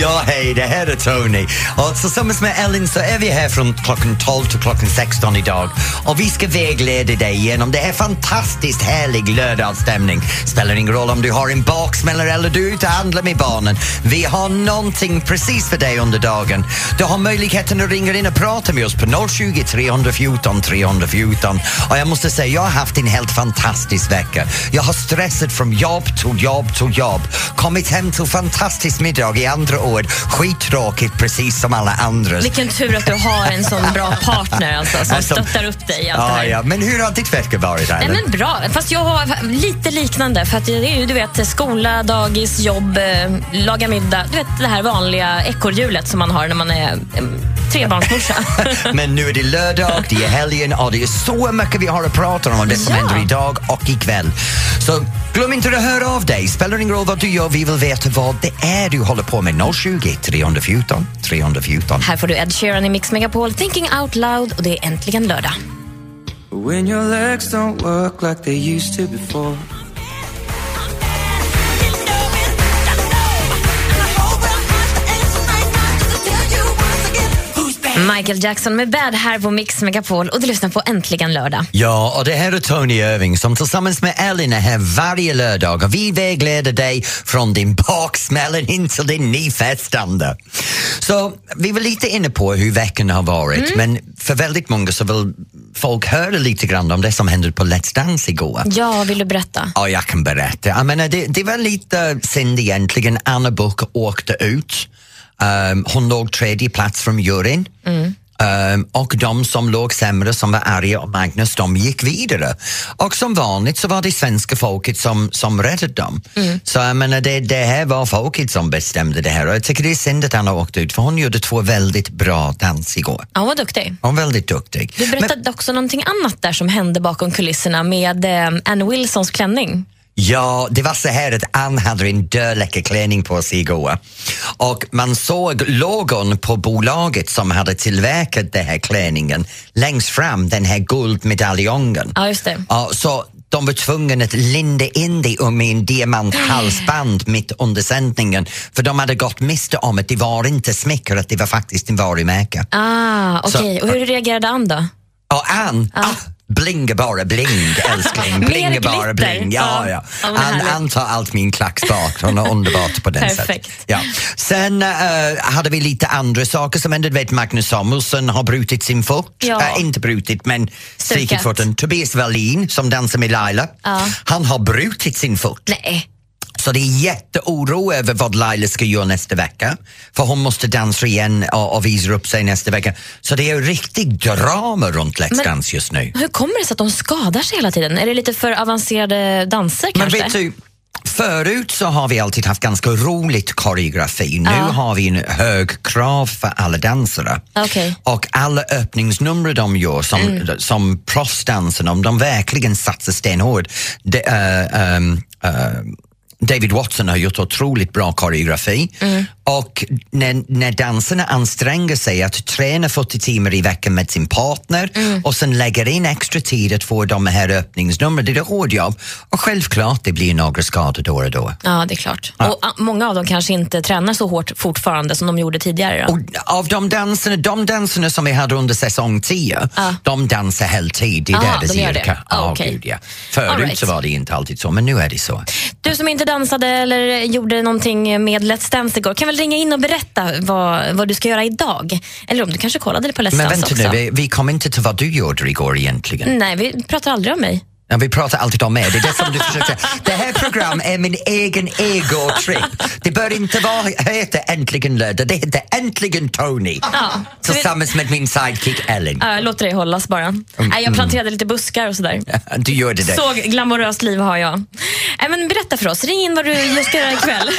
Ja, hej, det här är Tony. Och tillsammans med Ellen så är vi här från klockan 12 till klockan 16 idag. Och vi ska vägleda dig genom det här fantastiskt härlig lördagsstämning. Spelar ingen roll om du har en baksmällare eller du är ute och handlar med barnen. Vi har någonting precis för dig under dagen. Du har möjligheten att ringa in och prata med oss på 020 314 314. Och jag måste säga, jag har haft en helt fantastisk vecka. Jag har stressat från jobb till jobb till jobb. Kommit hem till fantastisk middag i andra år. Skittråkigt precis som alla andra. Vilken tur att du har en sån bra partner alltså, som Alltså, stöttar upp dig i allt det Ja, här. ja. Men hur har ditt vecka varit? Nej, men bra, fast jag har lite liknande. För att det är ju du vet, skola, dagis, jobb, eh, laga middag. Du vet det här vanliga ekorrhjulet som man har när man är trebarnsmorsa. Men nu är det lördag, det är helgen och det är så mycket vi har att prata om, det som Ja. händer idag och ikväll. Så glöm inte att höra av dig. Spelar ingen roll vad du gör, vi vill veta vad det är du håller på med. 020 314 314. här får du Ed Sheeran i Mix Megapol, Thinking Out Loud och det är äntligen lördag. When your legs don't work like they used to before. Michael Jackson med Bad här på Mix Megapol och du lyssnar på Äntligen lördag. Ja, och det här är Tony Irving som tillsammans med Ellen är här varje lördag och vi vägleder dig från din baksmälla in till din nyfestande. Så vi var lite inne på hur veckan har varit men för väldigt många så vill folk höra lite grann om det som hände på Let's Dance igår. Ja, vill du berätta? Ja, jag kan berätta. Jag menar, det, det var lite synd egentligen. Anna Book åkte ut. Um, hon låg tredje plats från juryn. Um, och de som låg sämre, som var Arja och Magnus, de gick vidare. Och som vanligt så var det svenska folket som, som räddade dem. Så jag menar, det, det här var folket som bestämde det här. Och jag tycker det är synd att Anna åkte ut, för hon gjorde två väldigt bra dans igår. Ja, vad duktig. Hon var väldigt duktig. Du berättade också någonting annat där som hände bakom kulisserna med eh, Anne Wilsons klänning. Ja, det var så här att Ann hade en dödläcker klänning på sig igår. Och man såg logon på bolaget som hade tillverkat den här klänningen längst fram, den här guldmedaljongen. Ja, just det. Ja, så de var tvungna att linda in det med en diamanthalsband mitt under sändningen för de hade gått miste om att det var inte smickrat, det var faktiskt en varumärke. Ah, okej. Så- Och hur reagerade Ann då? Och Ann, ah, blinga bara bling älskling, Mer blinga bara bling. Ja, Ja. ja. Ja, men Ann, härligt. Ann tar allt min klackspak, hon är underbart på den Perfekt. sättet. Ja. Sen eh, hade vi lite andra saker som hände. Du vet Magnus Samuelsson har brutit sin fot. Ja. Eh, inte brutit men Stukat. foten. Tobias Wallin som dansar med Laila, Ja. han har brutit sin fot. Nej. Så det är jätteoro över vad Laila ska göra nästa vecka. För hon måste dansa igen och, och visa upp sig nästa vecka. Så det är riktigt drama runt Let's Men- Dance just nu. Hur kommer det sig att de skadar sig hela tiden? Är det lite för avancerade danser Men kanske? vet du, förut så har vi alltid haft ganska roligt koreografi. Nu Ja. har vi en hög krav för alla dansare. Okej. Och alla öppningsnummer de gör som, Mm. som proffsdansarna, om de verkligen satsar stenhårt. De, eh, ehm, eh, David Watson har gjort otroligt bra koreografi Mm. och när, när dansarna anstränger sig att träna 40 timmar i veckan med sin partner Mm. och sen lägger in extra tid att få de här öppningsnumren, det är ett hårt jobb. Och självklart det blir några skador då och då. Ja, det är klart. Och ah, många av dem kanske inte tränar så hårt fortfarande som de gjorde tidigare. Av de dansarna, de dansarna som vi hade under säsong 10, de dansar heltid. Det är Ah, där det de gör det. Ah, Ja, okej. gud, ja. Förut right. så var det inte alltid så, men nu är det så. Du som inte dansade eller gjorde någonting med Let's Dance igår, kan väl ringa in och berätta vad, vad du ska göra idag? Eller om du kanske kollade på Let's Men Dance vänta också? nu, vi, vi kom inte till vad du gjorde igår egentligen. Nej, vi pratar aldrig om mig. Ja, vi pratar alltid om er. Det är det som du försöker Det här programmet är min egen ego-trip. Det bör inte vara, heta Äntligen lördag, det heter Äntligen Tony. Ja, Tillsammans med min sidekick Ellen. Ja, låt det hållas bara. Nej, jag planterade lite buskar och sådär. Du gör det där. Så glamoröst liv har jag. Men berätta för oss, ring in vad du just ska göra ikväll.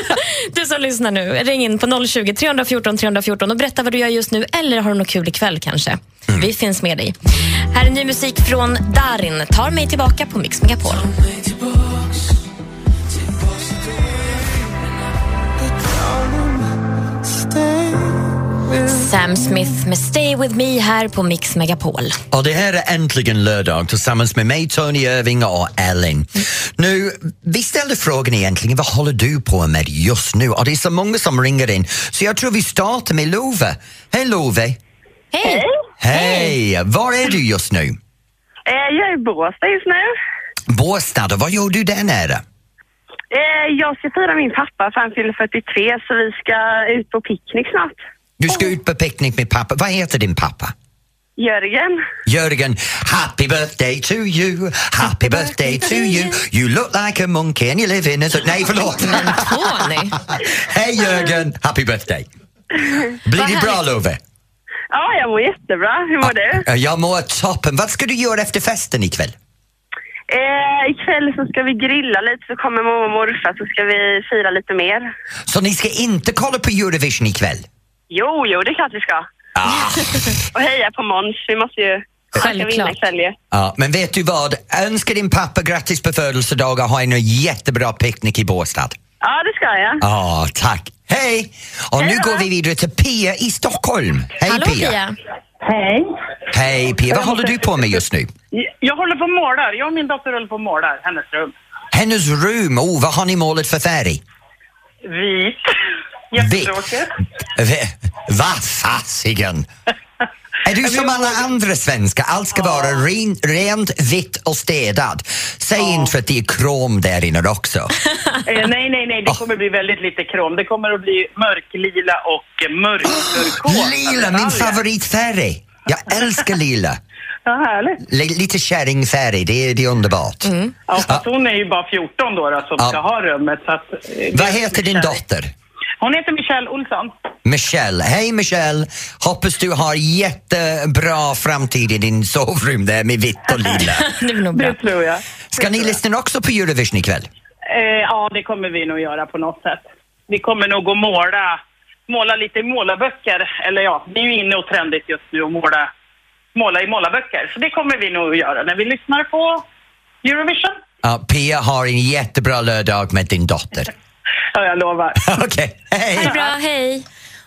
du som lyssnar nu, ring in på 020 314 314 och berätta vad du gör just nu eller har du något kul ikväll kanske. Vi finns med dig. Här är ny musik från Darin, Tar mig tillbaka på Mix Megapol. Sam Smith med Stay With Me här på Mix Megapol. Och det här är Äntligen lördag tillsammans med mig, Tony Irving och Ellen. Nu, vi ställde frågan egentligen, vad håller du på med just nu? Och det är så många som ringer in, så jag tror vi startar med Love. Hej Love! Hej! Hej! Var är du just nu? Eh, Jag är i Båstad just nu. Båstad, och vad gör du där nere? Eh, Jag ska fira min pappa för han fyller 43 så vi ska ut på picknick snart. Du ska ut på picknick med pappa. Vad heter din pappa? Jörgen. Jörgen, happy birthday to you, happy birthday to you You look like a monkey and you live in a... Nej, förlåt! Tony. Hej Jörgen, happy birthday! Blir det bra. Love? Ja, jag mår jättebra. Hur mår du? Ja, Jag mår toppen. Vad ska du göra efter festen ikväll? Eh, ikväll så ska vi grilla lite så kommer mormor och morfar så ska vi fira lite mer. Så ni ska inte kolla på Eurovision ikväll? Jo, jo, det är klart vi ska. Ah. Och heja på Måns. Vi måste ju... Självklart. Ja, men vet du vad? Önska din pappa grattis på födelsedagen och ha en jättebra picknick i Båstad. Ja, det ska jag. Ja, tack. Hej! Och nu går vi vidare till Pia i Stockholm. Hej Hallå Pia! Pia! Hej. Hej Pia, vad håller du på med just nu? Jag håller på och målar. Jag och min dotter håller på och målar hennes rum. Hennes rum, oh, vad har ni målat för färg? Vit. Jättetråkigt. Vad fasiken! Är du som alla andra svenskar? Allt ska vara ren, rent, vitt och städat. Säg inte för att det är krom där inne också. Eh, nej, nej, nej. Det kommer bli väldigt lite krom. Det kommer att bli mörklila och mörkturkos. Lila, min favoritfärg! Jag älskar lila. Ja, härligt. L- lite kärringfärg, det är, det är underbart. Ja, fast hon är ju bara 14 då, då som Ja. ska ha rummet. Så att, eh, Vad heter din dotter? Hon heter Michelle Olsson. Michelle. Hej Michelle! Hoppas du har jättebra framtid i din sovrum där med vitt och lila. Det blir nog bra. Det tror jag. Ska ni lyssna också på Eurovision ikväll? Eh, ja, det kommer vi nog göra på något sätt. Vi kommer nog att måla, måla lite målarböcker. Eller ja, det är ju inne och trendigt just nu att måla, måla i målarböcker. Så det kommer vi nog att göra när vi lyssnar på Eurovision. Ja, Pia har en jättebra lördag med din dotter. Ja, jag lovar. Okej, hej! Ha det bra, hej!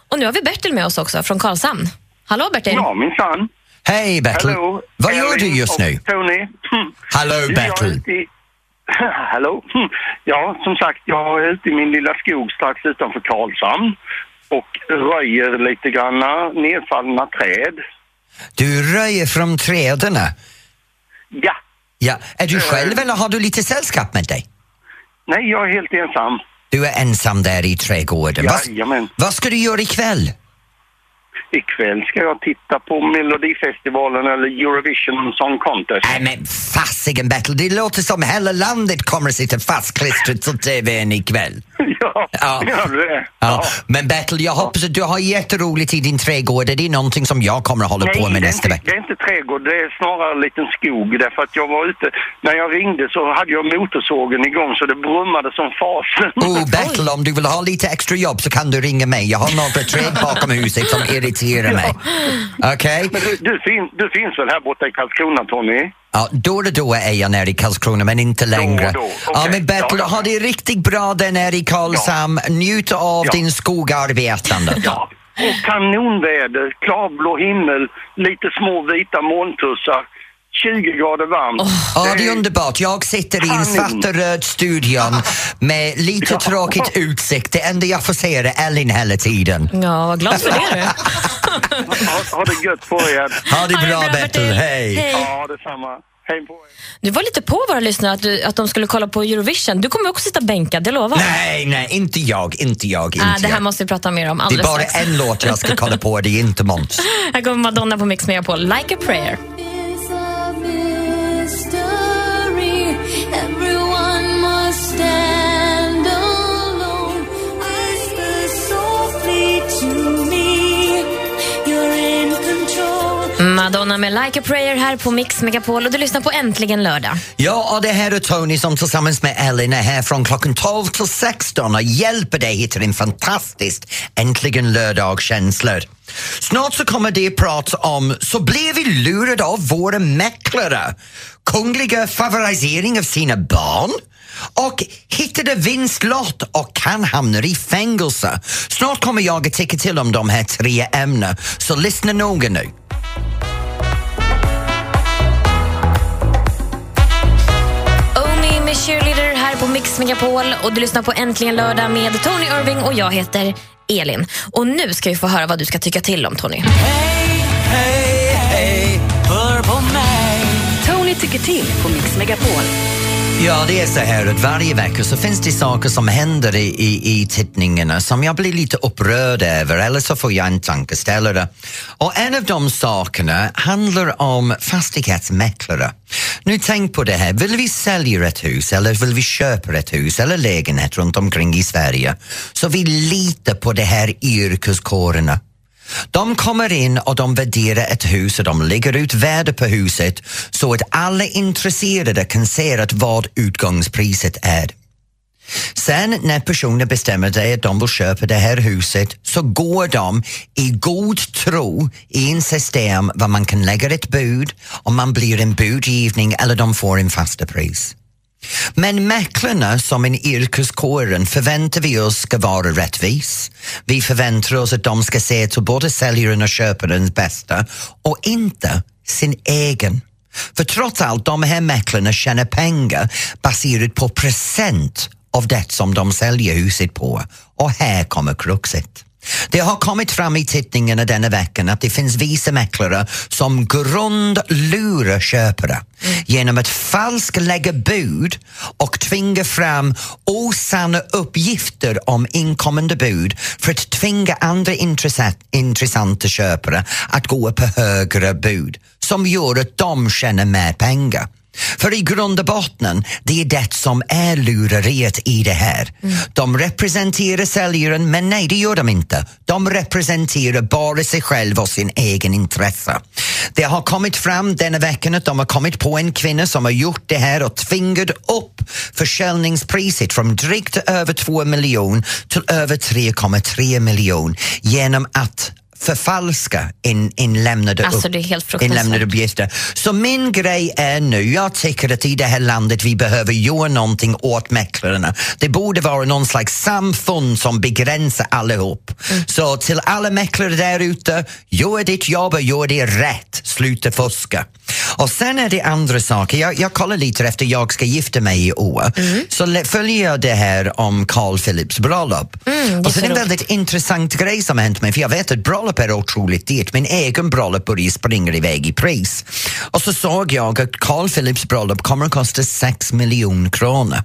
Och nu har vi Bertil med oss också från Karlshamn. Hallå Bertil! Ja, minsann. Hej Bertil! Hallå. Vad gör Elin du just och nu? Tony. Hallå jag Bertil! ute i- Hallå. Ja, som sagt, jag är ute i min lilla skog strax utanför Karlshamn och röjer lite granna nedfallna träd. Du röjer från träden. Ja. Ja. Är du Eh. själv eller har du lite sällskap med dig? Nej, jag är helt ensam. Du är ensam där i trädgården. Jajamän. vad ska du göra ikväll? Ikväll ska jag titta på Melodifestivalen eller Eurovision Song Contest. Nej men fasiken Bertil, det låter som hela landet kommer att sitta fastklistrat till TVn ikväll. Ja, Ja. gör det? Ja. Men Bertil, jag hoppas att du har jätteroligt i din trädgård. Det är någonting som jag kommer att hålla på med det nästa vecka. det är inte trädgård, det är snarare en liten skog. Därför att jag var ute, när jag ringde så hade jag motorsågen igång så det brummade som fasen. Oh, Bertil, om du vill ha lite extra jobb så kan du ringa mig. Jag har några träd bakom huset som irriterar mig. Okej? Men du, du, fin, du finns väl här borta i Karlskrona, Tony? Ja, då och då är jag nere i Karlskrona, men inte längre. och då, Ja, okej. men Bertil, Ja, ja. ha det riktigt bra där nere i Karlshamn. Njut av Ja. din skogarbetande. Ja. Och kanonväder, klarblå himmel, lite små vita molntussar, 20 grader varmt. Ja, det är underbart. Jag sitter i en svart och röd studion med lite tråkigt utsikt. Det enda jag får se är Ellen hela tiden. Ja, vad glad för det du. Ha, ha det gött på er. Ha det Ha det bra, bra, Bertil. Hej. Hej. Ja, detsamma. Hej på er. Du var lite på våra lyssnare att, du, att de skulle kolla på Eurovision. Du kommer också sitta bänkad, det lovar jag. Nej, nej, inte jag, inte jag, inte Ah, det här jag. måste vi prata mer om Det är alldeles bara strax. en låt jag ska kolla på, det är inte Måns. Här kommer Madonna på Mix Megapol, Like a prayer. Madonna med Like a prayer här på Mix Megapol och du lyssnar på Äntligen lördag. Ja, och det här är Tony som tillsammans med Ellen är här från klockan 12 till 16 och hjälper dig hitta din fantastiskt Äntligen lördag-känslor. Snart så kommer det prat om så blev vi lurade av våra mäklare, kungliga favorisering av sina barn och hittade vinstlott och kan hamna i fängelse. Snart kommer jag att tycka till om de här tre ämnena, så lyssna noga nu. Mix Megapol och du lyssnar på Äntligen lördag med Tony Irving och jag heter Elin. Och nu ska vi få höra vad du ska tycka till om Tony. Tony tycker till på Mix Megapol. Ja, det är så här att varje vecka så finns det saker som händer i, i, i tidningarna som jag blir lite upprörd över eller så får jag en tankeställare. Och en av de sakerna handlar om fastighetsmäklare. Nu tänk på det här, vill vi sälja ett hus eller vill vi köpa ett hus eller lägenhet runt omkring i Sverige så vi litar på de här yrkeskårerna. De kommer in och de värderar ett hus och de lägger ut värde på huset så att alla intresserade kan se att vad utgångspriset är. Sen när personer bestämmer sig att de vill köpa det här huset så går de i god tro i en system var man kan lägga ett bud om man blir en budgivning eller de får en fasta pris. Men mäklarna som en yrkeskåren förväntar vi oss ska vara rättvis. Vi förväntar oss att de ska se till både säljaren och köparens bästa och inte sin egen. För trots allt, de här mäklarna tjänar pengar baserat på procent av det som de säljer huset på. Och här kommer kruxet. Det har kommit fram i tidningarna denna veckan att det finns vissa mäklare som grundlurar köpare genom att falskt lägga bud och tvinga fram osanna uppgifter om inkommande bud för att tvinga andra intressanta köpare att gå på högre bud som gör att de tjänar mer pengar. För i grund och botten, det är det som är lureriet i det här. De representerar säljaren, men nej, det gör de inte. De representerar bara sig själva och sin egen intresse. Det har kommit fram denna veckan att de har kommit på en kvinna som har gjort det här och tvingat upp försäljningspriset från drygt över 2 miljoner till över 3,3 miljoner genom att förfalska in, inlämnade, Alltså, det inlämnade uppgifter. Så min grej är nu, jag tycker att i det här landet vi behöver göra någonting åt mäklarna. Det borde vara någon slags samfund som begränsar allihop. Så till alla mäklare där ute, gör ditt jobb och gör det rätt. Sluta fuska. Och sen är det andra saker. Jag, jag kollar lite efter jag ska gifta mig i år. Så le- följer jag det här om Carl Philips bröllop. och så är det en väldigt intressant grej som har hänt mig för jag vet att bröllop är otroligt dyrt. Min egen bröllop börjar springa iväg i pris. Och så såg jag att Carl Philips bröllop kommer att kosta 6 miljoner kronor.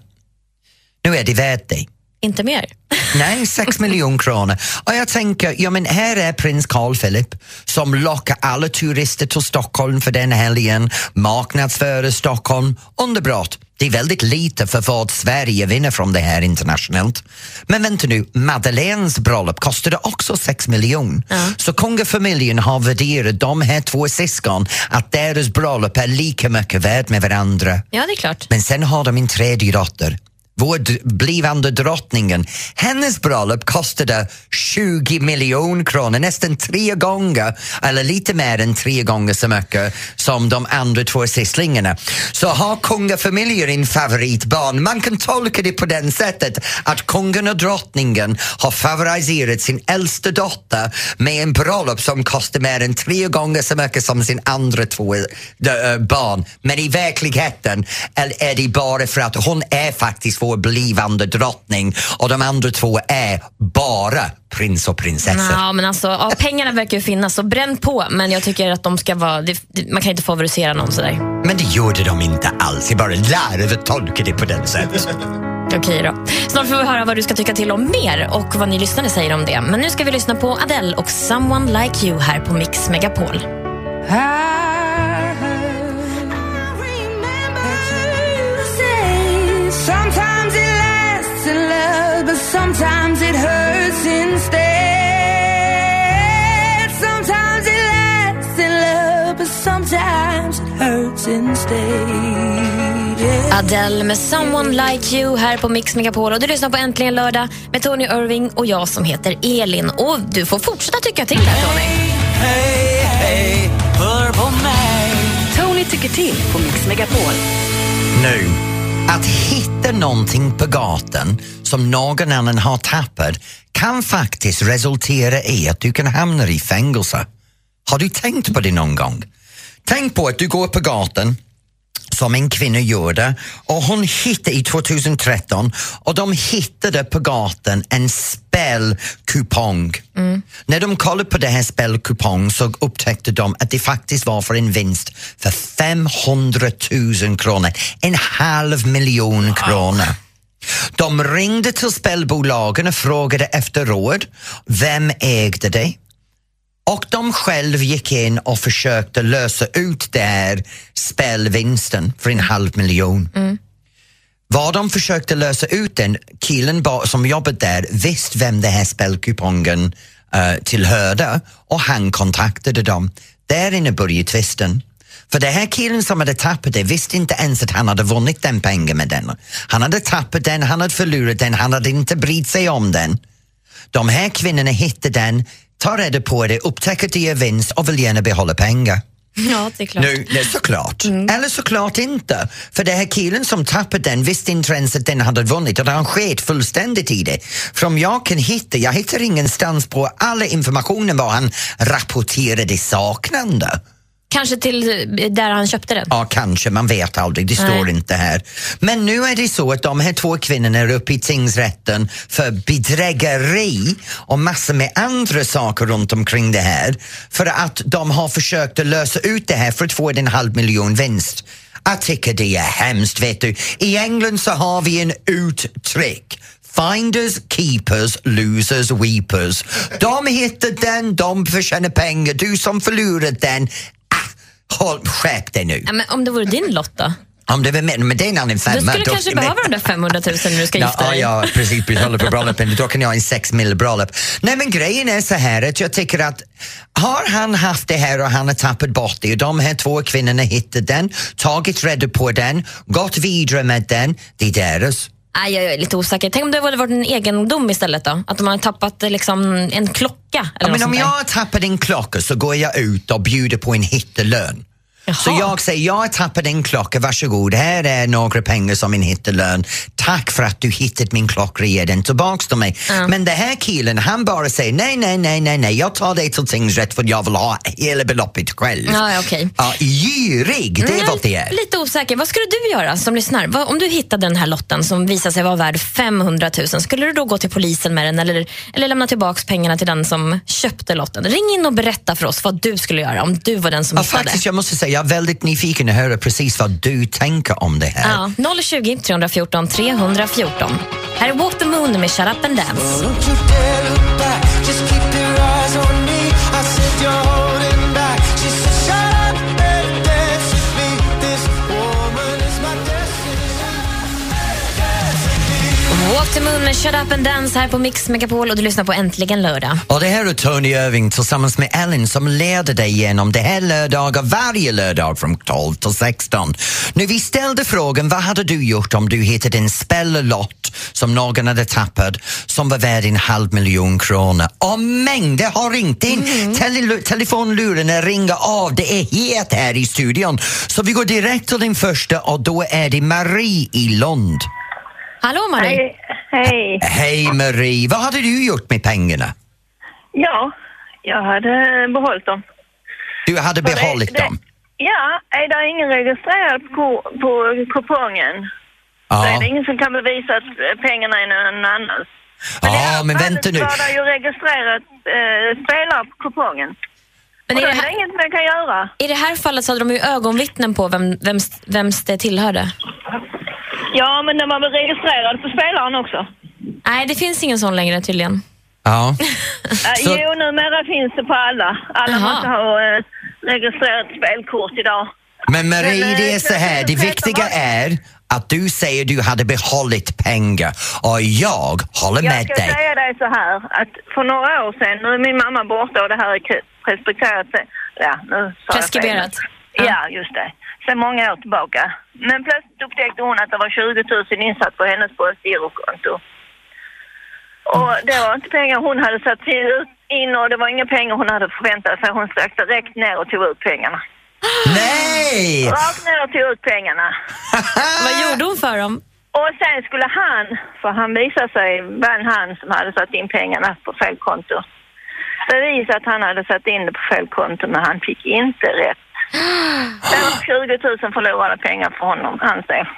Nu är det värt det. Inte mer. Nej, 6 miljoner kronor. Och jag tänker, ja men här är prins Carl Philip som lockar alla turister till Stockholm för den helgen, marknadsför Stockholm, underbart. Det är väldigt lite för vad Sverige vinner från det här internationellt. Men vänta nu, Madeleines bröllop kostade också 6 miljoner. Så kungafamiljen har värderat de här två syskon att deras bröllop är lika mycket värd med varandra. Ja, det är klart. Men sen har de en tredje dotter. Vår blivande drottningen, hennes bröllop kostade 20 miljoner kronor, nästan tre gånger, eller lite mer än tre gånger så mycket som de andra två sysslingarna. Så har kungafamiljer en favoritbarn, man kan tolka det på den sättet att kungen och drottningen har favoriserat sin äldsta dotter med en bröllop som kostar mer än tre gånger så mycket som sin andra två eh, barn. Men i verkligheten är är det bara för att hon är faktiskt vår blivande drottning och de andra två är bara prins och prinsessor. Ja, men alltså, ja, pengarna verkar ju finnas, så bränn på. Men jag tycker att de ska vara... Det, man kan inte favorisera någon sådär. Men det gjorde de inte alls, jag bara lärde tolka det på den sättet. Okej då. Snart får vi höra vad du ska tycka till om mer och vad ni lyssnare säger om det. Men nu ska vi lyssna på Adele och Someone Like You här på Mix Megapol. Sometimes sometimes it hurts instead. Sometimes it lasts in love, sometimes it hurts instead. Yeah. Adele med Someone Like You här på Mix Megapol. Och du lyssnar på Äntligen lördag med Tony Irving och jag som heter Elin. Och du får fortsätta tycka till här, Tony. Hej, hej, hör på mig. Tony tycker till på Mix Megapol. Nu, att hitta någonting på gatan som någon annan har tappat kan faktiskt resultera i att du kan hamna i fängelse. Har du tänkt på det någon gång? Tänk på att du går på gatan som en kvinna gjorde och hon hittade i 2013 och de hittade på gatan en spelkupong. När de kollade på den här spelkupongen så upptäckte de att det faktiskt var för en vinst för 500 000 kronor, en halv miljon kronor. De ringde till spelbolagen och frågade efter råd. Vem ägde det? Och de själv gick in och försökte lösa ut den här spelvinsten för en halv miljon. Vad de försökte lösa ut den, killen som jobbade där visste vem den här spelkupongen uh, tillhörde och han kontaktade dem. Där inne började tvisten. För den här killen som hade tappat det visste inte ens att han hade vunnit den pengen med den. Han hade tappat den, han hade förlorat den, han hade inte brytt sig om den. De här kvinnorna hittar den, tar reda på det, upptäcker att det är vinst och vill gärna behålla pengar. Ja, det är klart. Nu, är såklart. Eller såklart inte. För den här killen som tappade den visste inte ens att den hade vunnit och han sket fullständigt i det. För om jag kan hitta, jag hittar ingenstans på alla informationen vad han rapporterade saknande. Kanske till eh, där han köpte den. Ja, kanske, man vet aldrig, det står Nej. inte här. Men nu är det så att de här två kvinnorna är uppe i tingsrätten för bedrägeri och massor med andra saker runt omkring det här för att de har försökt att lösa ut det här för att få en halv miljon vinst. Jag tycker det är hemskt, vet du. I England så har vi en uttryck. Finders, keepers, losers, weepers. De hittar den, de förtjänar pengar. Du som förlorat den, håll, skärp dig nu. Ja, men om det vore din lott då? Om det var med, men det är en annan Du femma. skulle då- kanske behöva de där 500 000 när du ska gifta dig. ja, precis. Betala på bröllopen. Då kan jag ha en sex mil bröllop. Nej, men grejen är så här att jag tycker att har han haft det här och han har tappat bort det och de här två kvinnorna hittat den, tagit reda på den, gått vidare med den, det är deras. Aj, jag är lite osäker. Tänk om det hade varit en egendom istället då? Att de har tappat liksom, en klocka eller Ja, men om jag tappat en klocka så går jag ut och bjuder på en hittelön. Så jag säger, jag tappat en klocka, varsågod, här är några pengar som en hittelön. Tack för att du hittat min klocka, ge den tillbaks till mig. Men den här killen, han bara säger, nej, nej, nej, nej, nej, jag tar det till tingsrätt för jag vill ha hela beloppet själv. Ja, okej. Ja, girig, det är Mm, vad det är. Lite osäker. Vad skulle du göra som lyssnar? Om du hittade den här lotten som visade sig vara värd 500 000, skulle du då gå till polisen med den eller, eller lämna tillbaka pengarna till den som köpte lotten? Ring in och berätta för oss vad du skulle göra om du var den som Ja, hittade. faktiskt, jag måste säga, jag är väldigt nyfiken att höra precis vad du tänker om det här. Ja, 020 314 314. Här är Walk the Moon med Shut Up and Dance. Walk the Moon med Shut Up and Dance här på Mix Megapol och du lyssnar på Äntligen lördag. Och det här är Tony Irving tillsammans med Ellen som leder dig igenom det här lördagar varje lördag från 12 till 16. Nu vi ställde frågan vad hade du gjort om du hittade en spellott som någon hade tappat som var värd en halv miljon kronor. Och mängder har ringt in. Tele- telefonlurarna ringer av. Det är het här i studion. Så vi går direkt till din första och då är det Marie i Lund. Hallå Marie. Hej. Hej. Hej Marie, vad hade du gjort med pengarna? Ja, jag hade behållit dem. Du hade För behållit det- dem? Ja, är det ingen registrerad på, på kupongen så är Ja. det ingen som kan bevisa att eh, pengarna är någon annans. Ja, men vänta nu. Var det ju registrerat eh, spelare på kupongen. Men är det här, inget man kan göra. I det här fallet så hade de ju ögonvittnen på vem, vems, vems det tillhörde. Ja, men den var väl registrerad på spelaren också? Nej, det finns ingen sån längre tydligen. Ja. Uh, Så- Jo, numera finns det på alla. Alla Jaha. måste ha eh, registrerat spelkort idag. Men Marie, Men, eh, det är så här, det 2013 viktiga är att du säger du hade behållit pengar och jag håller Jag med ska dig. säga dig så här att för några år sedan, nu är min mamma borta och det här är respekterat, sig, ja, nu sa jag fel. Preskriberat. Ja, just det. Sen många år tillbaka. Men plötsligt upptäckte hon att det var 20 000 insatt på hennes postgirokonto. Och det var inte pengar hon hade satt ut in och det var inga pengar hon hade förväntat sig. Hon stack direkt ner och tog ut pengarna. Nej! Rakt ner och tog ut pengarna. Vad gjorde hon för dem? Och sen skulle han, för han visade sig vara han som hade satt in pengarna på fel konto. Bevisa att han hade satt in det på fel konto men han fick inte rätt. Det var 20 000 förlorade pengar för honom, han säger.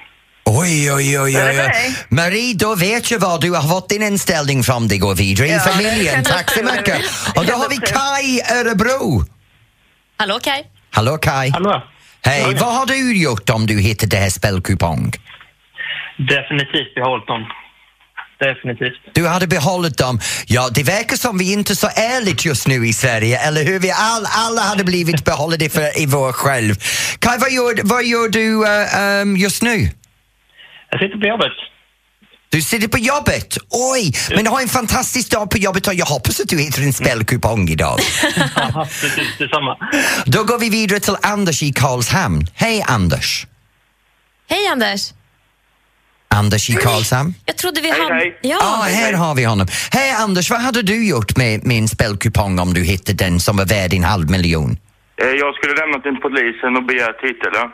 Oj, oj, oj, oj. oj. Marie, då vet jag vad du har fått din inställning från det går vidare i familjen. Tack så mycket. Och då har vi Kai Örebro. Hallå Kaj? Hallå Kai. Hallå. Hej, vad har du gjort om du hittar det här spelkupong? Definitivt behållit dem. Definitivt. Du hade behållit dem. Ja, det verkar som vi inte är så ärligt just nu i Sverige, eller hur? Vi all, alla hade blivit behållna för i vår själv. Kai, vad gör, vad gör du eh, ehm, just nu? Jag sitter på jobbet. Du sitter på jobbet? Oj, men du har en fantastisk dag på jobbet och jag hoppas att du hittar en spelkupong idag. Ja, precis detsamma. Då går vi vidare till Anders i Karlshamn. Hej Anders! Hej Anders! Anders i Karlshamn. Jag trodde vi Hej, hade... hej. Ja. ah, här har vi honom. Hej Anders, vad hade du gjort med min spelkupong om du hittade den som var värd en halv miljon? Eh, Jag skulle lämna till polisen och begära titellön.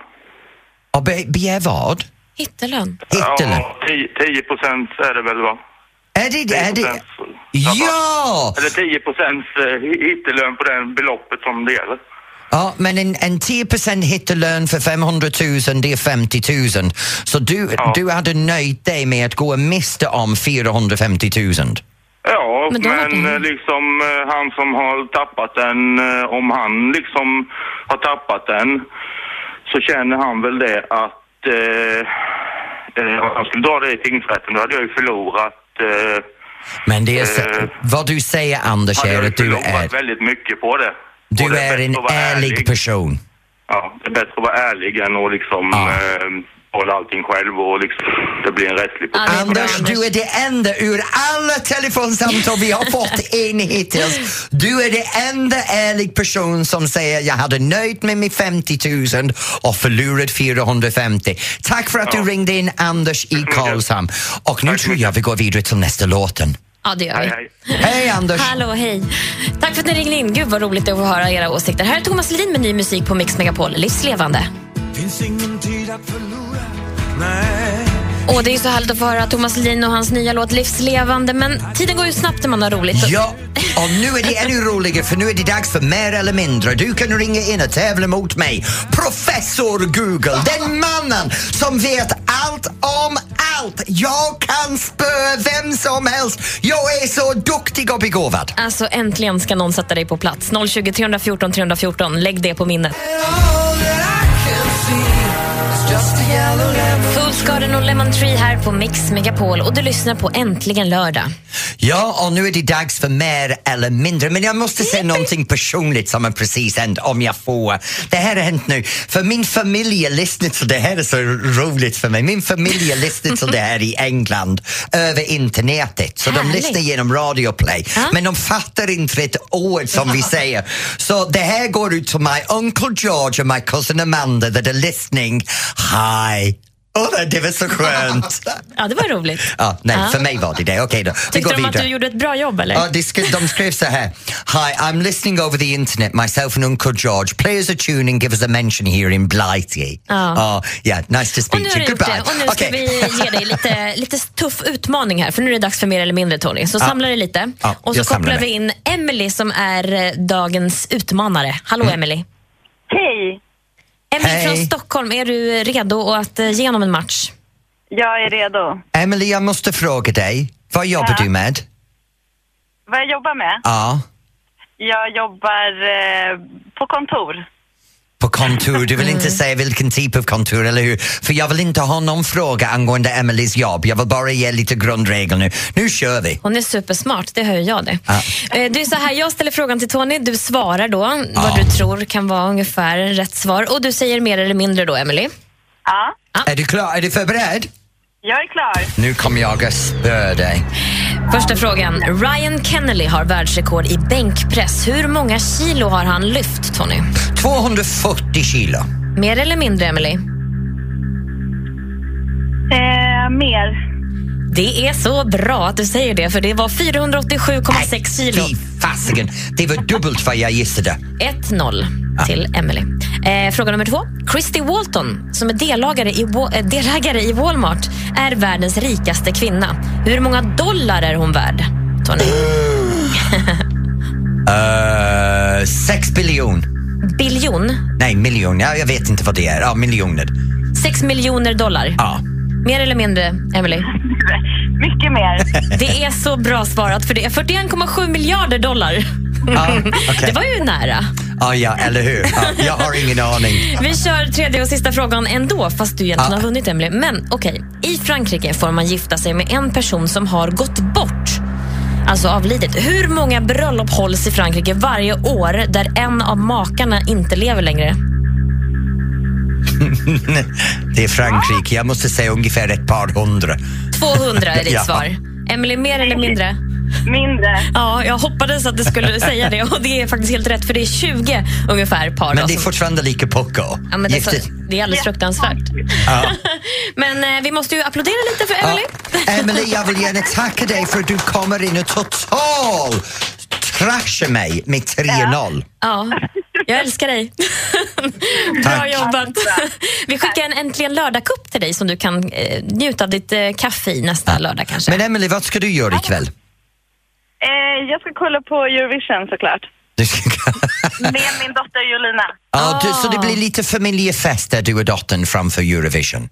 Och be, begär vad? Hittelön. Hittelön? Ja, 10 procent är det väl va? Är det... Är det ja! Eller 10 procents hittelön på det beloppet som det gäller. Ja, men en, en 10 hittelön för 500 000, det är 50 000. Så du, du hade nöjt dig med att gå miste om 450 000? Ja, Men men, eh, liksom eh, han som har tappat den, eh, om han liksom har tappat den så känner han väl det att eh, om jag skulle dra det i tingsrätten då hade jag ju förlorat eh, Men det är så, Eh, vad du säger Anders hade är jag att du förlorat är, väldigt mycket på det. Du är bättre en vara ärlig person. Ja, det är bättre att vara ärlig än att liksom eh, hålla allting själv och liksom det blir en rättslig process. Anders, du är det enda ur alla telefonsamtal vi har fått in hittills. Du är det enda ärlig person som säger jag hade nöjt mig med 50 000 och förlorat 450. Tack för att du ringde in Anders i Karlshamn. Och nu tror jag vi går vidare till nästa låten. Ja, det gör vi. Hej Anders! Hallå, hej. Tack för att ni ringde in. Gud vad roligt att få höra era åsikter. Här är Thomas Ledin med ny musik på Mix Megapol. Livslevande. Finns ingen tid att förlora, nej Och det är så härligt att få höra Thomas Ledin och hans nya låt Livslevande. Men tiden går ju snabbt när man har roligt. Ja, och nu är det ännu roligare för nu är det dags för mer eller mindre. Du kan ringa in och tävla mot mig. Professor Google, den mannen som vet allt om allt. Jag kan spöa vem som helst. Jag är så duktig och begåvad. Alltså äntligen ska någon sätta dig på plats. 020 314 314. Lägg det på minnet. Fullskaden och Lemon Tree här på Mix Megapol och du lyssnar på Äntligen lördag. Ja, och nu är det dags för mer eller mindre. Men jag måste säga någonting personligt som har precis hänt, om jag får. Det här har hänt nu, för min familj har lyssnat till det här är så roligt för mig. Min familj har lyssnat till det här i England över internetet. Så de Härligt. lyssnar genom Radio Play. Men de fattar inte ett ord som vi säger. Så det här går ut till my Uncle George och my cousin Amanda that are listening. Hi! Åh, det var så skönt. Ja, det var roligt. Ja, nej, Ja. för mig var det det. Okej då, vi Tyckte går de att vidare. du gjorde ett bra jobb eller? Ja, de, skrev, de skrev så här. Hi, I'm listening over the internet, myself and Uncle George. Play us a tune and give us a mention here in Blighty. Ja. Oh, yeah, nice to speak nu to you. Goodbye. Och nu ska Okej. vi ge dig lite, lite tuff utmaning här, för nu är det dags för mer eller mindre Tony. Så Ja. samla dig lite. Ja, och så kopplar vi in Emily som är eh, dagens utmanare. Hallå Mm. Emily. Hej! Emily Hej. från Stockholm, är du redo att eh, ge honom en match? Jag är redo. Emily, jag måste fråga dig. Vad jobbar Ja. du med? Vad jag jobbar med? Ja, Jag jobbar eh, på kontor. På kontor. Du vill inte säga vilken typ av kontor, eller hur? För jag vill inte ha någon fråga angående Emelies jobb. Jag vill bara ge lite grundregler nu. Nu kör vi. Hon är supersmart, det hör jag det. Ja. Eh, Det är så här, jag ställer frågan till Tony, du svarar då vad du tror kan vara ungefär rätt svar och du säger mer eller mindre då, Emily. Ja. Är du klar? Är du förberedd? Jag är klar. Nu kommer jag att spöa dig. Första frågan. Ryan Kennedy har världsrekord i bänkpress. Hur många kilo har han lyft, Tony? 240 kilo. Mer eller mindre, Emily? Eh, mer. Det är så bra att du säger det, för det var 487,6 kilo. Fy fasiken, det var dubbelt vad jag gissade. 1-0 till Emily. Eh, fråga nummer två. Christy Walton, som är delägare i, eh, delägare i Walmart, är världens rikaste kvinna. Hur många dollar är hon värd, Tony? Uh, sex biljon. Biljon? Nej, miljon. Ja, jag vet inte vad det är. Ja, miljoner. 6 miljoner dollar. Ja. Mer eller mindre, Emily? Mycket mer. Det är så bra svarat, för det är 41,7 miljarder dollar. Ja, okej. Det var ju nära. Ja, ja, eller hur? Ja, jag har ingen aning. Vi kör tredje och sista frågan ändå, fast du egentligen Ja. har vunnit, Emily. Men okej, i Frankrike får man gifta sig med en person som har gått bort. Alltså avlidit. Hur många bröllop hålls i Frankrike varje år där en av makarna inte lever längre? Det är Frankrike. Jag måste säga ungefär ett par hundra. 200 är ditt Ja. svar. Emily, mer eller mindre? Mindre. Ja, jag hoppades att du skulle säga det och det är faktiskt helt rätt för det är 20 ungefär par. Men då det är som- fortfarande lika pucko. Ja, men det, är så, det är alldeles fruktansvärt. Ja. Men eh, vi måste ju applådera lite för Emily. Ja. Emily, jag vill gärna tacka dig för att du kommer in och total trashar mig med 3-0. Ja, jag älskar dig. Bra Tack. jobbat. Vi skickar en Äntligen lördag-kupp till dig som du kan eh, njuta av ditt eh, kaffe i nästa lördag kanske. Men Emily, vad ska du göra ikväll? Eh, jag ska kolla på Eurovision såklart. Du ska... Med min dotter Jolina. ja, du, så det blir lite familjefest där du och dottern framför Eurovision?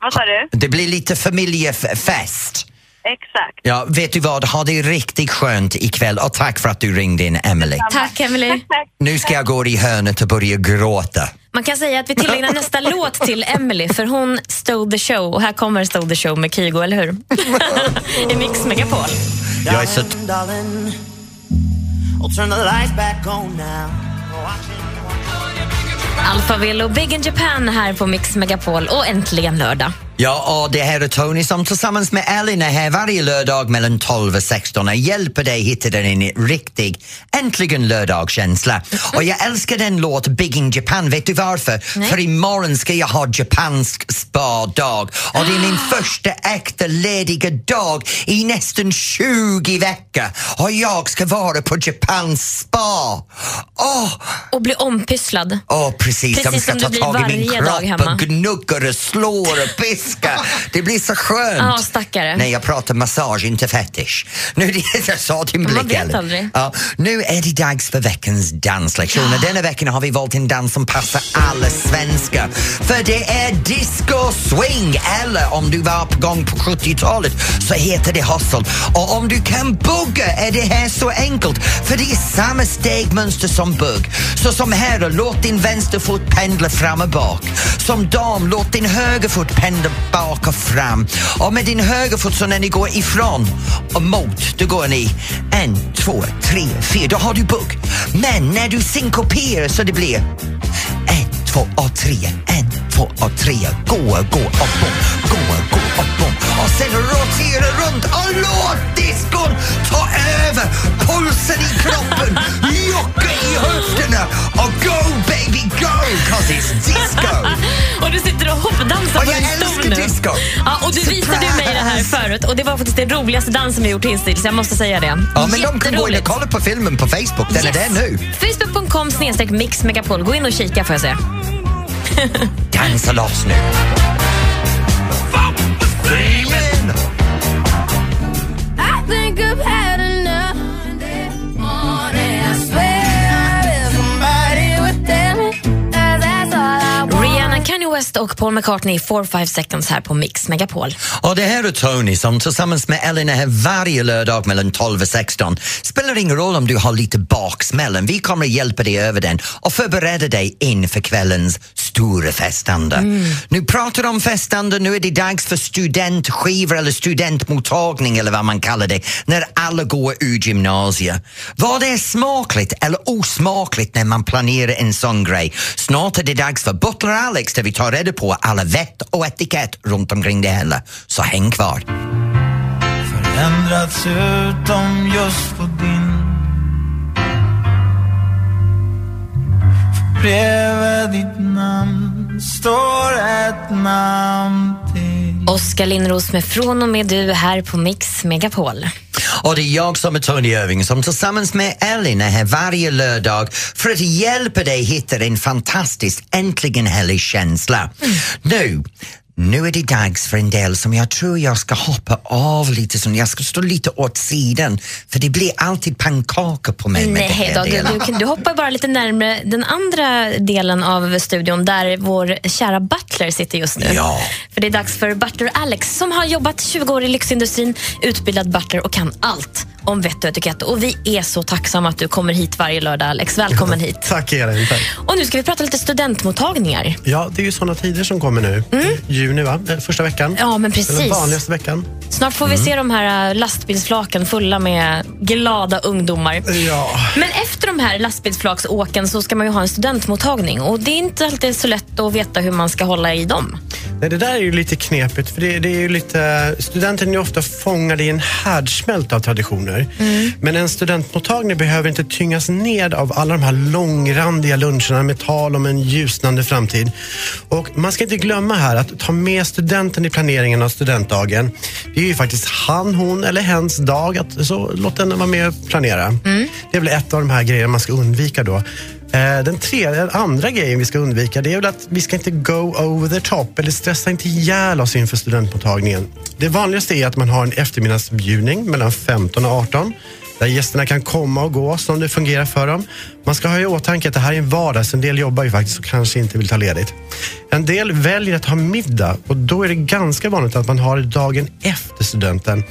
Vad sa du? Det blir lite familjefest. Exakt. Ja, vet du vad? Ha det riktigt skönt ikväll och tack för att du ringde in, Emily. Tack Emily. Nu ska jag gå i hörnet och börja gråta. Man kan säga att vi tillägnar nästa låt till Emily för hon stole the show och här kommer Stole the show med Kygo, eller hur? I Mix Megapol. Jag är now. Alphaville och Big in Japan här på Mix Megapol och äntligen lördag. Ja, och det här är Tony som tillsammans med Ellen är här varje lördag mellan 12 och 16 och hjälper dig hitta den en riktig, äntligen lördagskänsla. Och jag älskar den låt Big in Japan, vet du varför? Nej. För imorgon ska jag ha japansk spa-dag och det är min första äkta lediga dag i nästan 20 veckor och jag ska vara på Japans spa. Åh, Och bli ompysslad. Åh, precis. Precis De ska ta tag i min dag kropp hemma. och gnuggar och slår och piskar. Det blir så skönt. Ja, stackare. Nej, jag pratar massage, inte fetisch. Nu det jag sa din Man blick, vet Ellen. aldrig. Ja, nu är det dags för veckans danslektion. Och Denna veckan har vi valt en dans som passar alla svenskar. För det är disco swing, eller om du var på gång på 70-talet så heter det hustle. Och om du kan bugga är det här så enkelt, för det är samma stegmönster som bugg. Så som herre, låt din vänsterfot pendla fram och bak. Som dam, låt din högerfot pendla bak och fram. Och med din högerfot så när ni går ifrån och mot, då går ni en, två, tre, fyra, då har du bugg. Men när du synkoperar så det blir en, två och tre, en, två och tre, gå, gå och gå, gå, gå och bom. Och sen rotera runt och låt diskon ta över pulsen i kroppen, jocka i höfterna och go baby go, cause it's disco. Och du sitter och hoppdansar Och på jag din stol nu. disco. Ja, och du visade ju mig det här förut och det var faktiskt den roligaste dansen vi gjort hittills, jag måste säga det. Ja, men de kan gå in och kolla på filmen på Facebook, den är där nu. Facebook.com snedstreck mixmegapol. Gå in och kika får jag säga. Dansa loss nu. West och Paul McCartney, 4-5 seconds här på Mix Megapol. Och det här är Tony som tillsammans med Ellen är här varje lördag mellan 12 och 16. Spelar ingen roll om du har lite baksmällen, vi kommer att hjälpa dig över den och förbereda dig inför kvällens stora festande. Nu pratar du om festande, nu är det dags för studentskivor eller studentmottagning eller vad man kallar det, när alla går ur gymnasiet. Vad är smakligt eller osmakligt när man planerar en sån grej? Snart är det dags för Butler Alex där vi tar reda på alla vett och etikett runt omkring det hela. Så häng kvar. Förändrats utom just på din För bredvid ditt namn står ett namn till Oskar Lindros med Från och med du här på Mix Megapol. Och det är jag som är Tony Irving som tillsammans med Ellen är här varje lördag för att hjälpa dig hitta en fantastisk, äntligen härlig känsla. Nu, nu är det dags för en del som jag tror jag ska hoppa av lite, som jag ska stå lite åt sidan för det blir alltid pannkaka på mig Nej då, du, du, du hoppar bara lite närmare den andra delen av studion där vår kära butler sitter just nu. Ja. För det är dags för Butler Alex som har jobbat 20 år i lyxindustrin, utbildad butler och kan allt om vett och etikett. Och vi är så tacksamma att du kommer hit varje lördag Alex. Välkommen hit. Tack Elin. Tack. Och nu ska vi prata lite studentmottagningar. Ja, det är ju såna tider som kommer nu. Juni, va? Eh, Första veckan. Mm. Ja, men precis. Den vanligaste veckan. Snart får vi se de här äh, lastbilsflaken fulla med glada ungdomar. Ja. Men efter de här lastbilsflaksåken så ska man ju ha en studentmottagning och det är inte alltid så lätt att veta hur man ska hålla i dem. Nej, det där är ju lite knepigt. För det, det är ju lite, studenten är ju ofta fångad i en härdsmälta av traditioner. Men en studentmottagning behöver inte tyngas ned av alla de här långrandiga luncherna med tal om en ljusnande framtid. Och man ska inte glömma här att ta med studenten i planeringen av studentdagen. Det är ju faktiskt han, hon eller hens dag. Att, så låt den vara med och planera. Det är väl ett av de här grejerna man ska undvika då. Eh, den, tredje, den andra grejen vi ska undvika det är väl att vi ska inte go over the top eller stressa inte ihjäl oss inför studentmottagningen. Det vanligaste är att man har en eftermiddagsbjudning mellan 15 och 18 där gästerna kan komma och gå som det fungerar för dem. Man ska ha i åtanke att det här är en vardag, så en del jobbar ju faktiskt och kanske inte vill ta ledigt. En del väljer att ha middag och då är det ganska vanligt att man har det dagen efter studenten.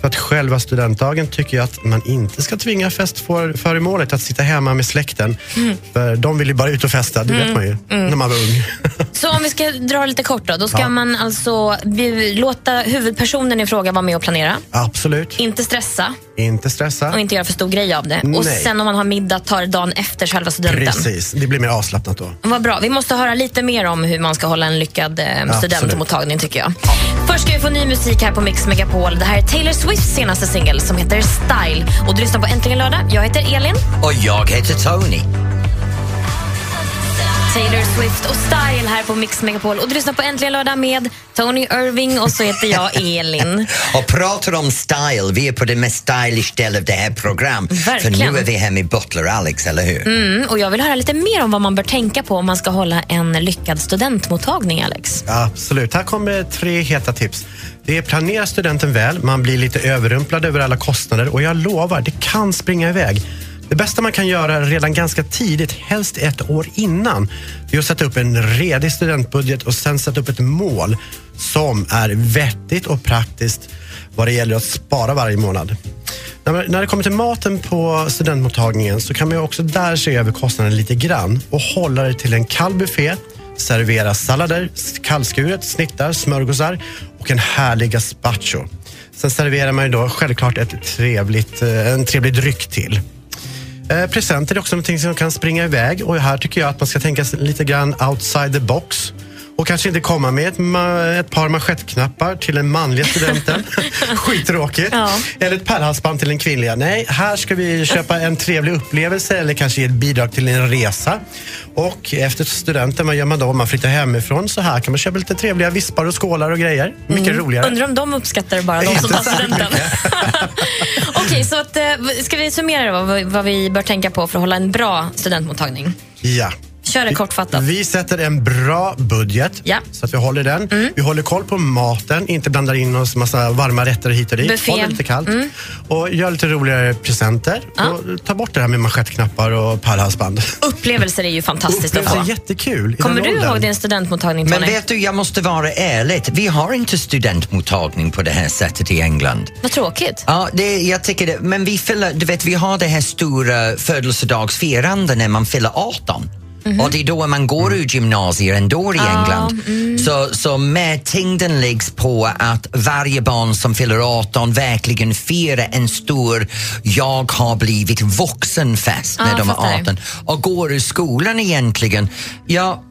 För att själva studentdagen tycker jag att man inte ska tvinga festföremålet att sitta hemma med släkten. För de vill ju bara ut och festa, det vet Mm. man ju, Mm. när man var ung. Så om vi ska dra lite kort då. Då ska Ja. man alltså låta huvudpersonen i fråga vara med och planera. Absolut. Inte stressa Inte stressa. och inte göra för stor grej av det. Och Nej. sen om man har middag, tar dagen efter själva studenten. Precis, det blir mer avslappnat då. Vad bra. Vi måste höra lite mer om hur man ska hålla en lyckad eh, studentmottagning tycker jag. Först ska vi få ny musik här på Mix Megapol. Det här är Taylor Swifts senaste singel som heter Style. Och du lyssnar på Äntligen lördag. Jag heter Elin. Och jag heter Tony. Taylor Swift och Style här på Mix Megapol. Och du lyssnar på Äntligen lördag med Tony Irving och så heter jag Elin. Och pratar om style, vi är på den mest stylish del av det här programmet. För nu är vi här med Butler Alex, eller hur? Mm, och jag vill höra lite mer om vad man bör tänka på om man ska hålla en lyckad studentmottagning, Alex. Absolut. Här kommer tre heta tips. Det är planera studenten väl, man blir lite överrumplad över alla kostnader och jag lovar, det kan springa iväg. Det bästa man kan göra redan ganska tidigt, helst ett år innan, det är att sätta upp en redig studentbudget och sen sätta upp ett mål som är vettigt och praktiskt vad det gäller att spara varje månad. När det kommer till maten på studentmottagningen så kan man ju också där se över kostnaden lite grann och hålla det till en kall buffé servera sallader, kallskuret, snittar, smörgåsar och en härlig gazpacho. Sen serverar man ju då självklart ett trevligt, eh, en trevlig dryck till. Eh, presenter är också någonting som kan springa iväg och här tycker jag att man ska tänka sig lite grann outside the box. Och kanske inte komma med ett, ett par manschettknappar till den manliga studenten. Skittråkigt. Eller ett pärlhalsband till den kvinnliga. Nej, här ska vi köpa en trevlig upplevelse eller kanske ge ett bidrag till en resa. Och efter studenten, vad gör man då? Man flyttar hemifrån. Så här kan man köpa lite trevliga vispar och skålar och grejer. Mycket Mm. roligare. Undrar om de uppskattar bara, de som tar studenten. Okej, så att, eh, ska vi summera då, vad, vad vi bör tänka på för att hålla en bra studentmottagning? Ja. Kör det kortfattat. Vi sätter en bra budget så att vi håller den. Mm. Vi håller koll på maten, inte blandar in oss massa varma rätter hit och dit. Buffé. Håller lite kallt. Mm. Och gör lite roligare presenter. Och ta bort det här med manschettknappar och pärlhalsband. Upplevelser är ju fantastiskt att Upplevelser få. är jättekul. Kommer du ihåg din studentmottagning, Men Tony? vet du, jag måste vara ärlig. Vi har inte studentmottagning på det här sättet i England. Vad tråkigt. Ja, det, jag tycker det. Men vi fyller, du vet, vi har det här stora födelsedagsfirande när man fyller 18. Och det är då man går ur gymnasier ändå i England. mm. Så, så med tyngden läggs på att varje barn som fyller 18 verkligen firar en stor jag har blivit vuxen-fest när Ja, de är fattar. 18 och går ur skolan egentligen. Ja,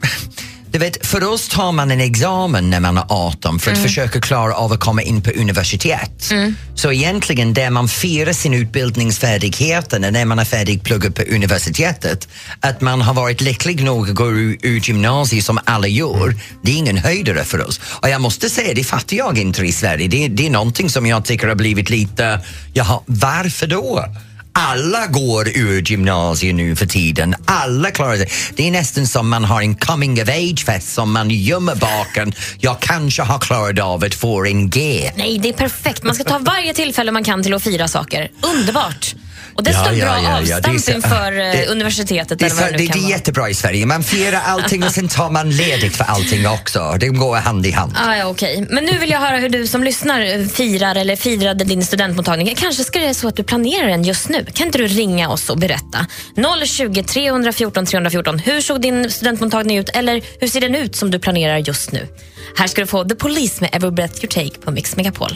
du vet, för oss tar man en examen när man är 18 för att Mm. försöka klara av att komma in på universitet. Mm. Så egentligen där man firar sin utbildningsfärdigheter när man är färdig pluggad på universitetet, att man har varit lycklig nog att gå ur gymnasiet som alla gör, det är ingen höjdare för oss. Och jag måste säga, det fattar jag inte i Sverige. Det, det är någonting som jag tycker har blivit lite, jaha, varför då? Alla går ur gymnasiet nu för tiden. Alla klarar det. Det är nästan som man har en coming of age-fest som man gömmer bakom. Jag kanske har klarat av att få en G. Nej, det är perfekt. Man ska ta varje tillfälle man kan till att fira saker. Underbart! Och det Ja, ja, bra ja, avstamp inför eh, det- universitetet Det eller vad det det, är jättebra i Sverige. Man firar allting och sen tar man ledigt för allting också. Det går hand i hand. Ah, ja, okej. Men nu vill jag höra hur du som lyssnar eh, firar eller firade din studentmottagning. Kanske ska det vara så att du planerar den just nu. Kan inte du ringa oss och berätta? 020 314 314. Hur såg din studentmottagning ut eller hur ser den ut som du planerar just nu? Här ska du få The Police med Every Breath You Take på Mix Megapol.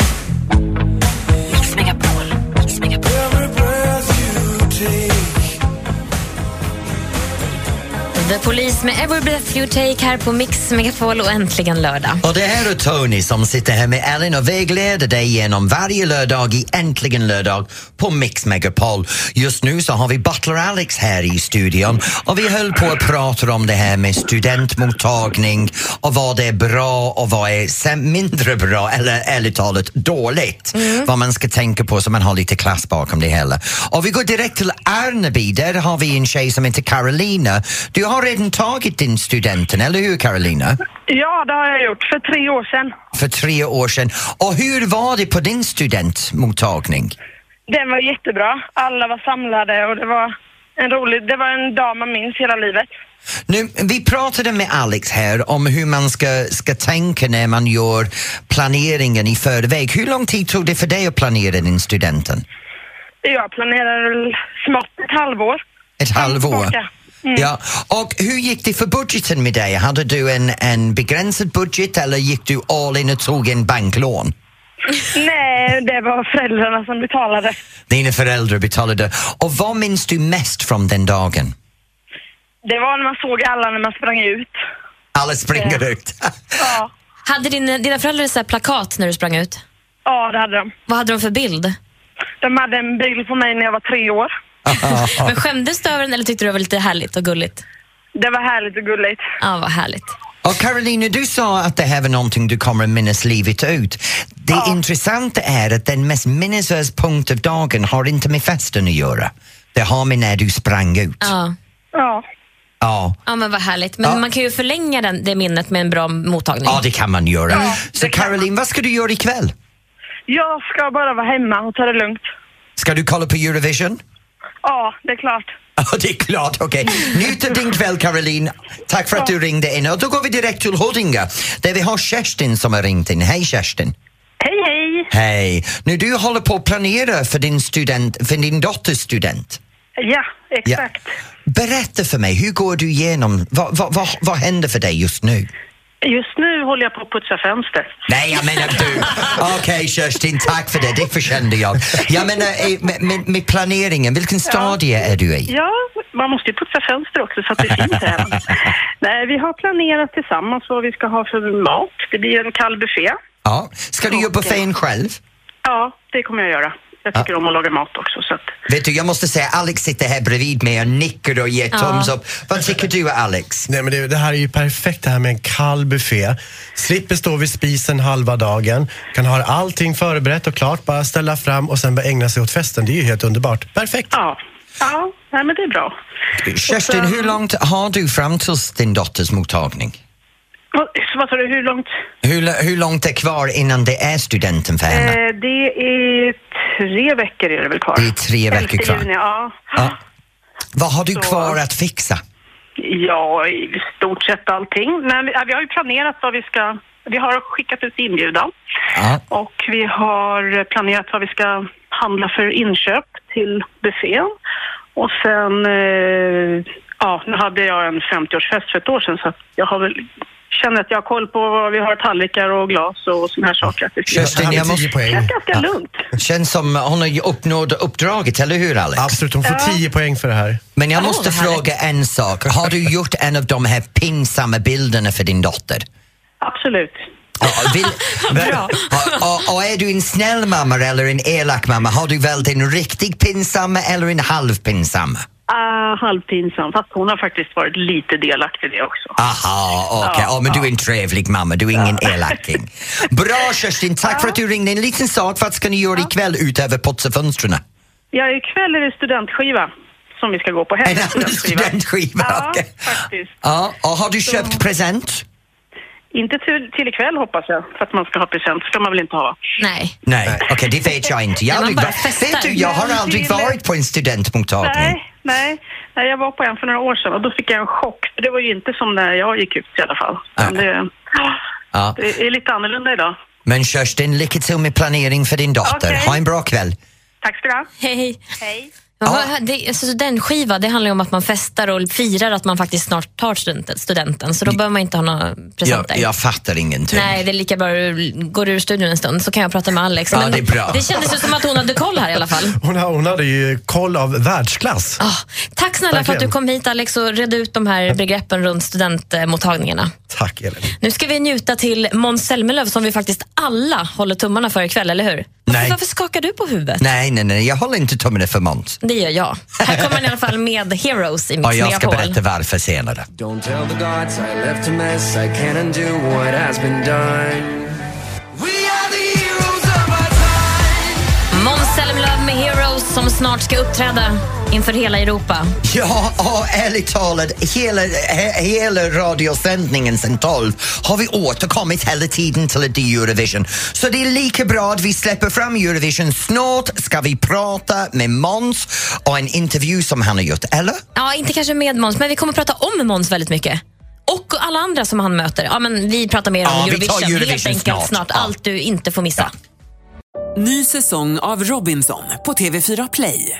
The Police med Every Breath You Take här på Mix Megapol och äntligen lördag. Och det här är Tony som sitter här med Ellen och vägleder dig genom varje lördag i Äntligen lördag på Mix Megapol. Just nu så har vi Butler Alex här i studion och vi höll på att prata om det här med studentmottagning och vad är bra och vad är mindre bra eller ärligt talat dåligt. Vad man ska tänka på så man har lite klass bakom det hela. Och vi går direkt till Arneby, där har vi en tjej som heter Carolina. Du har redan tagit din studenten, eller hur Carolina? Ja, det har jag gjort för tre år sedan. för tre år sedan. Och hur var det på din studentmottagning? Den var jättebra. Alla var samlade och det var en rolig, det var en dag man minns hela livet. Nu, vi pratade med Alex här om hur man ska, ska tänka när man gör planeringen i förväg. Hur lång tid tog det för dig att planera din studenten? Jag planerar smått ett halvår. Ett halvår? tillbaka. Mm. Ja. Och hur gick det för budgeten med dig? Hade du en, en begränsad budget eller gick du all in och tog en banklån? Nej, det var föräldrarna som betalade. Dina föräldrar betalade. Och vad minns du mest från den dagen? Det var när man såg alla när man sprang ut. Alla springer Ja. ut. Ja, Hade din, dina föräldrar så här plakat när du sprang ut? ja det hade de. Vad hade de för bild? De hade en bild på mig när jag var tre år. Men skämdes du över den eller tyckte du det var lite härligt och gulligt? Det var härligt och gulligt. Ja, vad härligt. Och Carolina, du sa att det här var någonting du kommer att minnas livet ut. Det intressanta är att den mest minnesvärda punkt av dagen har inte med festen att göra. Det har med när du sprang ut. Ja. Ja. Ja, Ja, men vad härligt. Men Ja. man kan ju förlänga den, det minnet med en bra mottagning. ja det kan man göra. Så Caroline, vad ska du göra ikväll? Jag ska bara vara hemma och ta det lugnt. Ska du kolla på Eurovision? Ja, det är klart. Ja, det är klart. Okej. Njut av din kväll, Caroline. Tack för att du ringde in. Och då går vi direkt till Huddinge, där vi har Kerstin som har ringt in. Hej, Kerstin. Hej, hej! Hej. Nu, du håller på att planera för din, student, för din dotters student. Ja, exakt. Berätta för mig, hur går du igenom, vad, vad, vad, vad händer för dig just nu? Just nu håller jag på att putsa fönster. Nej, jag menar du. Okej, Kerstin, tack för det. Det förkände jag. Jag menar eh, med, med, med planeringen, vilken stadie är du i? Ja, man måste ju putsa fönster också så att det är fint här. Nej, vi har planerat tillsammans vad vi ska ha för mat. Det blir en kall buffé. Ja. Ska du göra buffén själv? Ja, det kommer jag göra. Jag tycker om att laga mat också. Så att, Vet du, jag måste säga, Alex sitter här bredvid mig och nickar och ger Ja. thumbs up. Vad tycker du, Alex? Nej, men det, det här är ju perfekt det här med en kall buffé. Slipper stå vid spisen halva dagen, kan ha allting förberett och klart, bara ställa fram och sen bara ägna sig åt festen. Det är ju helt underbart. Perfekt! Ja, ja nej, men det är bra. Kerstin, hur långt har du fram till din dotters mottagning? Vad, sa du, hur långt? Hur, hur långt är kvar innan det är studenten för henne? Eh, det är tre veckor är det väl kvar? Det är tre veckor 11 kvar. Juni, ja. Ja. Vad har du Så- kvar att fixa? Ja, i stort sett allting. Men vi, har ju planerat vad vi ska... Vi har skickat ut inbjudan Ja. och vi har planerat vad vi ska handla för inköp till buffén. Och sen, eh, ja, nu hade jag en 50-årsfest för ett år sedan så jag har väl känner att jag har koll på vad vi har tallrikar och glas och såna här saker. Kerstin, jag måste... Det känns ganska lugnt. Känns som hon har uppnått uppdraget, eller hur Alex? Absolut, hon får Ja. 10 poäng för det här. Men jag måste härligt. fråga en sak. Har du gjort en av de här pinsamma bilderna för din dotter? Absolut. Ja, vill, och, och, och är du en snäll mamma eller en elak mamma? Har du valt en riktig pinsam eller en halvpinsam? Uh, halvpinsam, fast hon har faktiskt varit lite delaktig i det också. Aha, okej. Ja, Ja, men du är en trevlig mamma, du är ingen elaking. Bra Kerstin, tack för att du ringde. En liten sak, vad ska ni göra ikväll utöver putsa fönstren? Ja, ikväll är det studentskiva som vi ska gå på. En studentskiva, Ja, okej. faktiskt. Ja, och har du köpt present? Inte till, till ikväll hoppas jag, för att man ska ha present. ska man väl inte ha? Nej. Nej, okej det vet jag inte. Jag, aldrig, vet du, jag har aldrig varit på en studentmottagning. Nej, nej, nej. Jag var på en för några år sedan och då fick jag en chock. Det var ju inte som när jag gick ut i alla fall. Det, Ja. det är lite annorlunda idag. Men Kerstin, lycka till med planering för din dotter. Okej. Ha en bra kväll. Tack ska du ha. Hej. Hej. Ja. vad- Det, alltså, den skiva det handlar ju om att man festar och firar att man faktiskt snart tar studenten. studenten så då behöver man inte ha några Jag, presenter. jag fattar ingenting. Nej, det är lika bra du går ur studion en stund så kan jag prata med Alex. Ja, Men det är bra. det kändes ju som att hon hade koll här i alla fall. Hon, hon hade ju koll av världsklass. Tack snälla för att Verkligen. du kom hit Alex och redde ut de här begreppen runt studentmottagningarna. Tack Elin. Nu ska vi njuta till Måns Zelmerlöw som vi faktiskt alla håller tummarna för ikväll, eller hur? Varför, Nej. varför skakar du på huvudet? Nej, nej, nej, jag håller inte tummarna för Måns. Det gör jag. Här kommer han i alla fall med Heroes i Mix Och jag ska Megapol. berätta varför senare. Don't tell the gods I left a mess. I can't undo what has been done. Måns Zelmerlöw med Heroes som snart ska uppträda inför hela Europa. Ja, och ärligt talat, hela, he, hela radiosändningen sen 12 har vi återkommit hela tiden till att det är Eurovision. Så det är lika bra att vi släpper fram Eurovision. Snart ska vi prata med Måns och en intervju som han har gjort, eller? Ja, inte kanske med Måns, men vi kommer prata om Måns väldigt mycket. Och alla andra som han möter. Ja, men vi pratar mer om Ja, vi tar Eurovision, helt Eurovision enkelt snart. snart. Allt du inte får missa. Ny säsong av Robinson på TV4 Play.